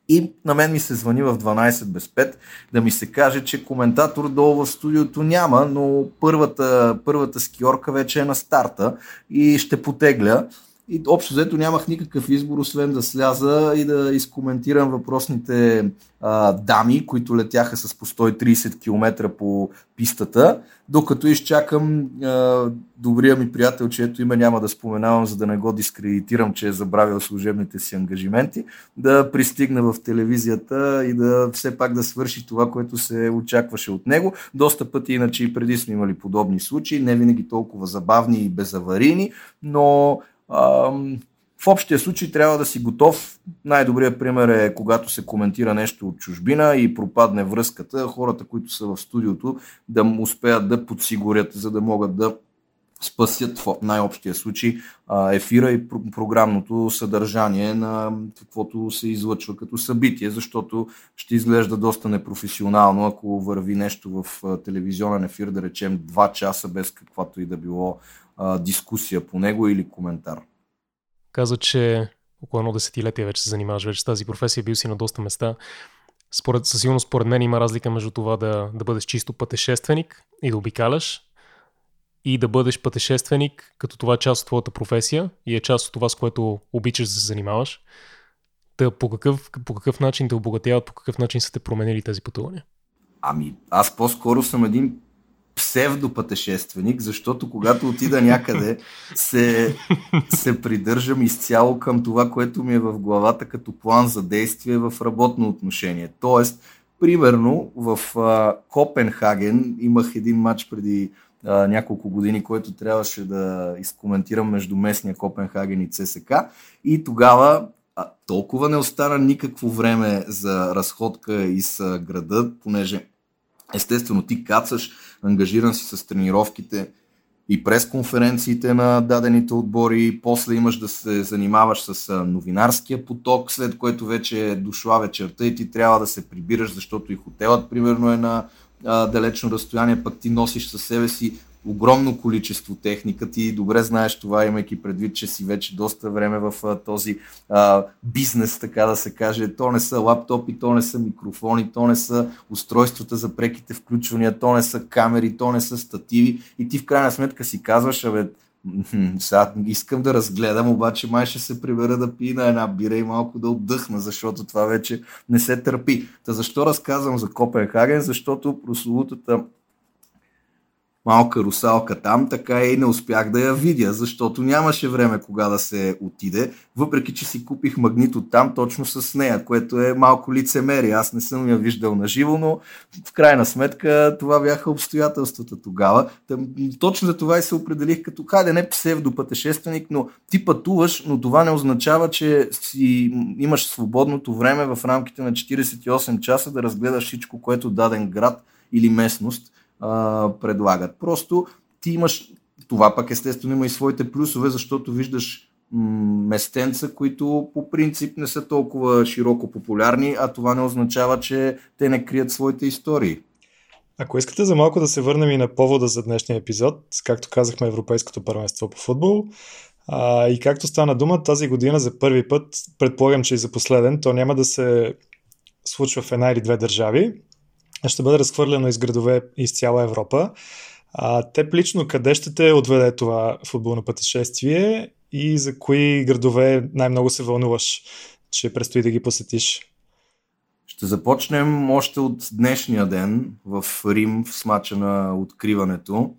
И на мен ми се звъни в 12 без 5 да ми се каже, че коментатор долу в студиото няма, но първата, първата скиорка вече е на старта и ще потегля. И общо взето нямах никакъв избор, освен да сляза и да изкоментирам въпросните а, дами, които летяха с по 130 км по пистата, докато изчакам а, добрия ми приятел, чието име няма да споменавам, за да не го дискредитирам, че е забравил служебните си ангажименти, да пристигна в телевизията и да все пак да свърши това, което се очакваше от него. Доста пъти иначе и преди сме имали подобни случаи, не винаги толкова забавни и безаварийни, но в общия случай трябва да си готов. Най-добрият пример е когато се коментира нещо от чужбина и пропадне връзката, хората, които са в студиото, да успеят да подсигурят, за да могат да спасят в най-общия случай ефира и програмното съдържание на каквото се излъчва като събитие, защото ще изглежда доста непрофесионално, ако върви нещо в телевизионен ефир, да речем 2 часа без каквато и да било дискусия по него или коментар. Каза, че около едно десетилетие вече се занимаваш вече с тази професия, бил си на доста места. Според, със сигурност, според мен има разлика между това да, да бъдеш чисто пътешественик и да обикаляш и да бъдеш пътешественик, като това е част от твоята професия и е част от това, с което обичаш да се занимаваш. Та по какъв, по какъв начин те обогатяват, по какъв начин са те променили тези пътувания? Ами, аз по-скоро съм един псевдопътешественик, защото когато отида някъде, се, се придържам изцяло към това, което ми е в главата като план за действие в работно отношение. Тоест, примерно в а, Копенхаген имах един матч преди а, няколко години, който трябваше да изкоментирам между местния Копенхаген и ЦСК. И тогава а, толкова не остана никакво време за разходка из града, понеже естествено ти кацаш, ангажиран си с тренировките и пресконференциите на дадените отбори, после имаш да се занимаваш с новинарския поток, след което вече е дошла вечерта и ти трябва да се прибираш, защото и хотелът примерно е на далечно разстояние, пък ти носиш със себе си огромно количество техника. Ти добре знаеш това, имайки предвид, че си вече доста време в а, този а, бизнес, така да се каже. То не са лаптопи, то не са микрофони, то не са устройствата за преките включвания, то не са камери, то не са стативи. И ти в крайна сметка си казваш, абе, сега искам да разгледам, обаче май ще се прибера да пи на една бира и малко да отдъхна, защото това вече не се търпи. Та защо разказвам за Копенхаген? Защото прословутата малка русалка там, така и не успях да я видя, защото нямаше време кога да се отиде, въпреки че си купих магнит от там точно с нея, което е малко лицемерие. Аз не съм я виждал на живо, но в крайна сметка това бяха обстоятелствата тогава. Там, точно за това и се определих като, хайде не псевдопътешественик, но ти пътуваш, но това не означава, че си имаш свободното време в рамките на 48 часа да разгледаш всичко, което даден град или местност предлагат. Просто ти имаш, това пък естествено има и своите плюсове, защото виждаш местенца, които по принцип не са толкова широко популярни, а това не означава, че те не крият своите истории. Ако искате за малко да се върнем и на повода за днешния епизод, както казахме Европейското първенство по футбол, а, и както стана дума, тази година за първи път, предполагам, че и за последен, то няма да се случва в една или две държави, ще бъде разхвърлено из градове из цяла Европа. А, теб лично къде ще те отведе това футболно пътешествие и за кои градове най-много се вълнуваш, че предстои да ги посетиш? Ще започнем още от днешния ден в Рим в смача на откриването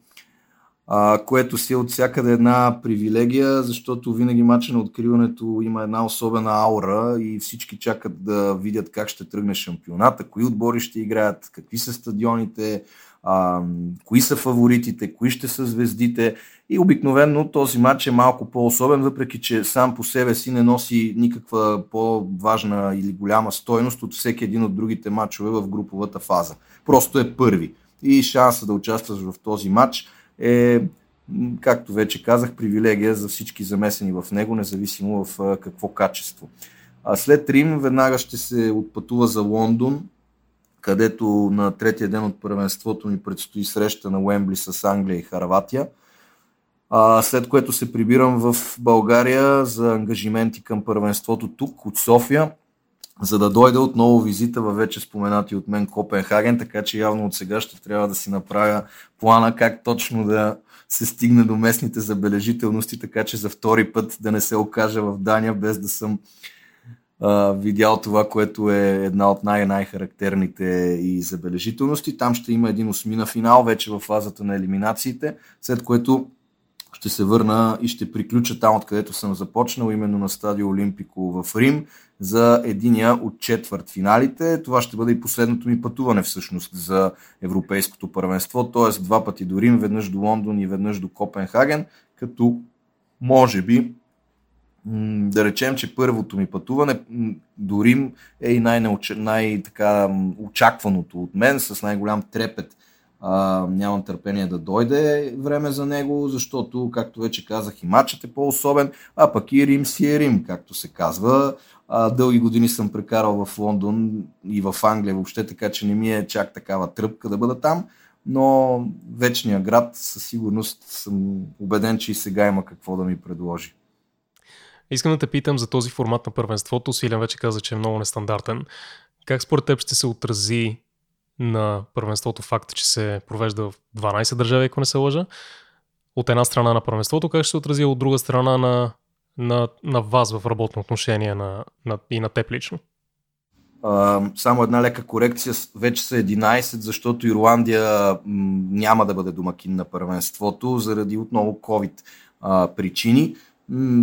а, което си е от всякъде една привилегия, защото винаги мача на откриването има една особена аура и всички чакат да видят как ще тръгне шампионата, кои отбори ще играят, какви са стадионите, а, кои са фаворитите, кои ще са звездите. И обикновено този матч е малко по-особен, въпреки че сам по себе си не носи никаква по-важна или голяма стойност от всеки един от другите матчове в груповата фаза. Просто е първи. И шанса да участваш в този матч е, както вече казах, привилегия за всички замесени в него, независимо в какво качество. А след Рим веднага ще се отпътува за Лондон, където на третия ден от първенството ни предстои среща на Уембли с Англия и Харватия. А, след което се прибирам в България за ангажименти към първенството тук от София, за да дойде отново визита във вече споменати от мен Копенхаген, така че явно от сега ще трябва да си направя плана как точно да се стигне до местните забележителности, така че за втори път да не се окажа в Дания без да съм а, видял това, което е една от най-най-характерните и забележителности. Там ще има един осмина финал вече в фазата на елиминациите, след което ще се върна и ще приключа там, откъдето съм започнал, именно на стадио Олимпико в Рим, за единия от четвърт финалите. Това ще бъде и последното ми пътуване всъщност за Европейското първенство, т.е. два пъти до Рим, веднъж до Лондон и веднъж до Копенхаген, като може би да речем, че първото ми пътуване до Рим е и най-очакваното от мен, с най-голям трепет а, нямам търпение да дойде време за него, защото, както вече казах, и матчът е по-особен, а пък и Рим си е Рим, както се казва. А, дълги години съм прекарал в Лондон и в Англия въобще, така че не ми е чак такава тръпка да бъда там, но вечния град със сигурност съм убеден, че и сега има какво да ми предложи. Искам да те питам за този формат на първенството. Силен вече каза, че е много нестандартен. Как според теб ще се отрази на първенството факта, че се провежда в 12 държави, ако не се лъжа? От една страна на първенството, как ще се отрази от друга страна на, на, на вас в работно отношение на, на, и на теб лично? само една лека корекция, вече са 11, защото Ирландия няма да бъде домакин на първенството заради отново COVID причини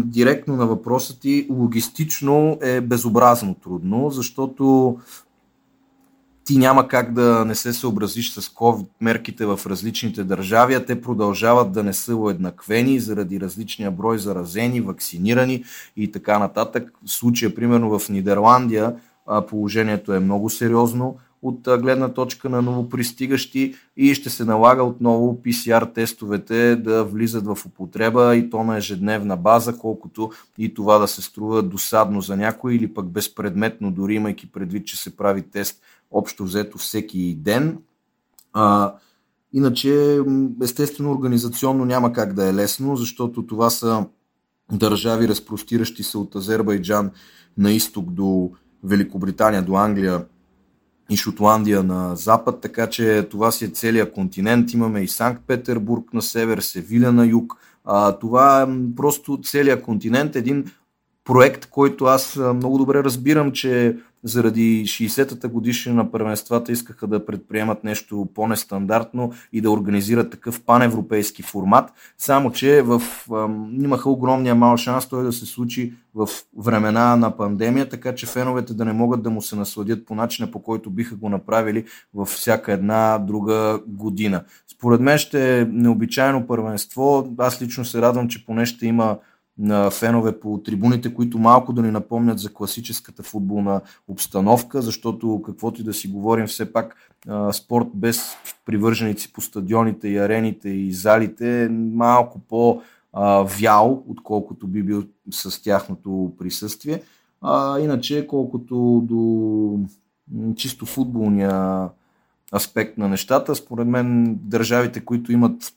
директно на въпроса ти, логистично е безобразно трудно, защото ти няма как да не се съобразиш с COVID мерките в различните държави, а те продължават да не са уеднаквени заради различния брой заразени, вакцинирани и така нататък. В случая, примерно в Нидерландия, положението е много сериозно от гледна точка на новопристигащи и ще се налага отново PCR тестовете да влизат в употреба и то на ежедневна база, колкото и това да се струва досадно за някой или пък безпредметно, дори имайки предвид, че се прави тест общо взето всеки ден. А, иначе, естествено, организационно няма как да е лесно, защото това са държави, разпростиращи се от Азербайджан на изток до Великобритания, до Англия и Шотландия на запад, така че това си е целият континент. Имаме и Санкт Петербург на север, Севиля на юг. А, това е просто целият континент, един проект, който аз много добре разбирам, че заради 60-та годишна на първенствата искаха да предприемат нещо по-нестандартно и да организират такъв паневропейски формат, само че в, имаха огромния мал шанс той да се случи в времена на пандемия, така че феновете да не могат да му се насладят по начина по който биха го направили във всяка една друга година. Според мен ще е необичайно първенство. Аз лично се радвам, че поне ще има на фенове по трибуните, които малко да ни напомнят за класическата футболна обстановка, защото каквото и да си говорим, все пак спорт без привърженици по стадионите и арените и залите е малко по-вял, отколкото би бил с тяхното присъствие. А, иначе, колкото до чисто футболния аспект на нещата, според мен държавите, които имат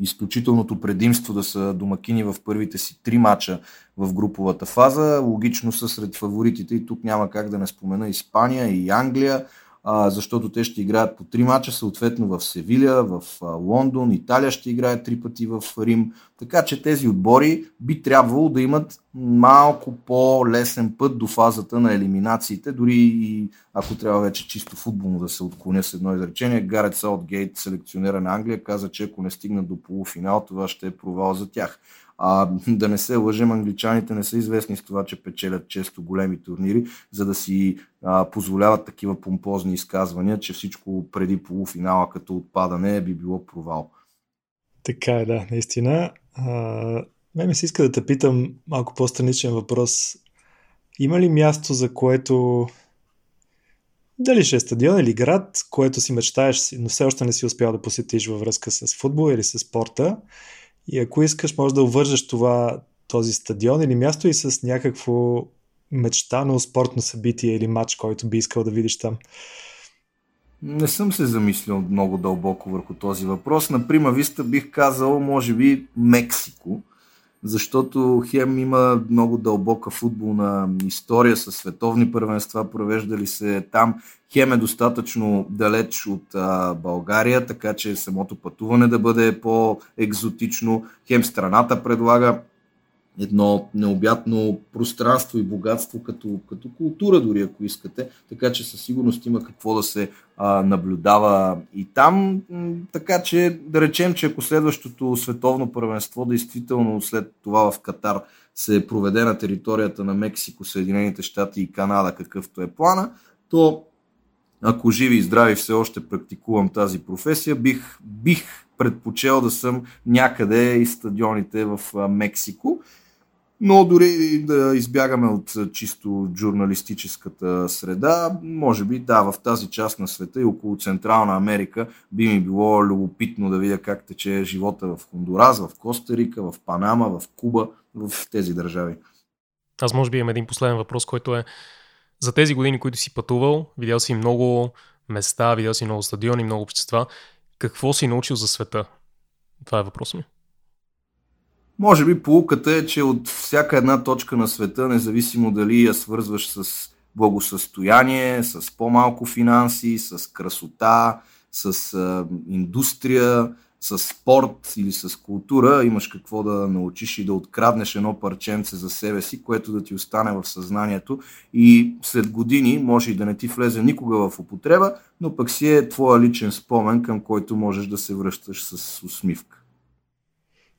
изключителното предимство да са домакини в първите си три мача в груповата фаза. Логично са сред фаворитите и тук няма как да не спомена Испания и Англия а, защото те ще играят по три мача, съответно в Севиля, в Лондон, Италия ще играе три пъти в Рим. Така че тези отбори би трябвало да имат малко по-лесен път до фазата на елиминациите, дори и ако трябва вече чисто футболно да се отклоня с едно изречение. Гарет Саутгейт, селекционера на Англия, каза, че ако не стигнат до полуфинал, това ще е провал за тях. А, <laughs> да не се лъжем, англичаните не са известни с това, че печелят често големи турнири, за да си а, позволяват такива помпозни изказвания, че всичко преди полуфинала като отпадане би било провал. Така е, да, наистина. А, мен ми се иска да те питам малко по-страничен въпрос. Има ли място, за което дали ще е стадион или град, което си мечтаеш, но все още не си успял да посетиш във връзка с футбол или с спорта и ако искаш, може да увържеш това, този стадион или място и с някакво мечтано спортно събитие или матч, който би искал да видиш там. Не съм се замислил много дълбоко върху този въпрос. Например, виста бих казал, може би, Мексико защото Хем има много дълбока футболна история с световни първенства, провеждали се там. Хем е достатъчно далеч от а, България, така че самото пътуване да бъде по-екзотично. Хем страната предлага едно необятно пространство и богатство като, като култура, дори ако искате. Така че със сигурност има какво да се а, наблюдава и там. Така че да речем, че ако следващото световно първенство, действително след това в Катар, се проведе на територията на Мексико, Съединените щати и Канада, какъвто е плана, то ако живи и здрави все още практикувам тази професия, бих, бих предпочел да съм някъде и стадионите в Мексико. Но дори да избягаме от чисто журналистическата среда, може би да, в тази част на света и около Централна Америка би ми било любопитно да видя как тече живота в Хондурас, в Коста Рика, в Панама, в Куба, в тези държави. Аз може би имам един последен въпрос, който е за тези години, които си пътувал, видял си много места, видял си много стадиони, много общества. Какво си научил за света? Това е въпрос ми. Може би полуката е, че от всяка една точка на света, независимо дали я свързваш с благосъстояние, с по-малко финанси, с красота, с а, индустрия, с спорт или с култура, имаш какво да научиш и да откраднеш едно парченце за себе си, което да ти остане в съзнанието и след години може и да не ти влезе никога в употреба, но пък си е твоя личен спомен, към който можеш да се връщаш с усмивка.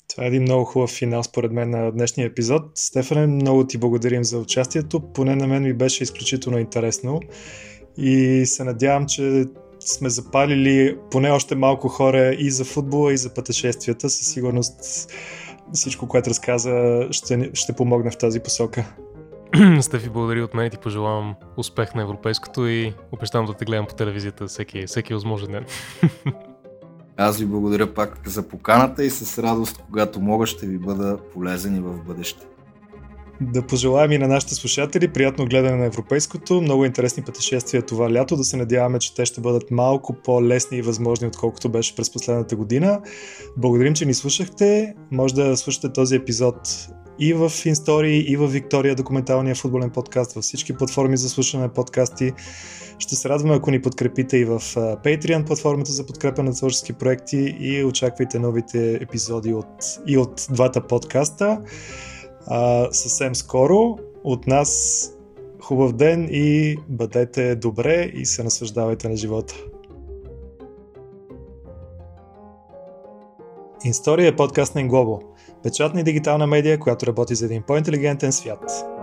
Това е един много хубав финал според мен на днешния епизод. Стефане, много ти благодарим за участието. Поне на мен ми беше изключително интересно и се надявам, че сме запалили поне още малко хора и за футбола, и за пътешествията. Със сигурност всичко, което разказа, ще, ще помогне в тази посока. <clears throat> Стефи, благодаря от мен и ти пожелавам успех на европейското и обещавам да те гледам по телевизията всеки, всеки възможен ден. <laughs> Аз ви благодаря пак за поканата и с радост, когато мога, ще ви бъда полезен и в бъдеще. Да пожелаем и на нашите слушатели приятно гледане на европейското, много интересни пътешествия това лято, да се надяваме, че те ще бъдат малко по-лесни и възможни, отколкото беше през последната година. Благодарим, че ни слушахте. Може да слушате този епизод и в Инстори, и в Виктория, документалния футболен подкаст, във всички платформи за слушане на подкасти. Ще се радваме, ако ни подкрепите и в Patreon, платформата за подкрепа на творчески проекти и очаквайте новите епизоди от, и от двата подкаста. А, съвсем скоро от нас хубав ден и бъдете добре и се наслаждавайте на живота. История е подкаст на Inglobal, печатна и дигитална медия, която работи за един по-интелигентен свят.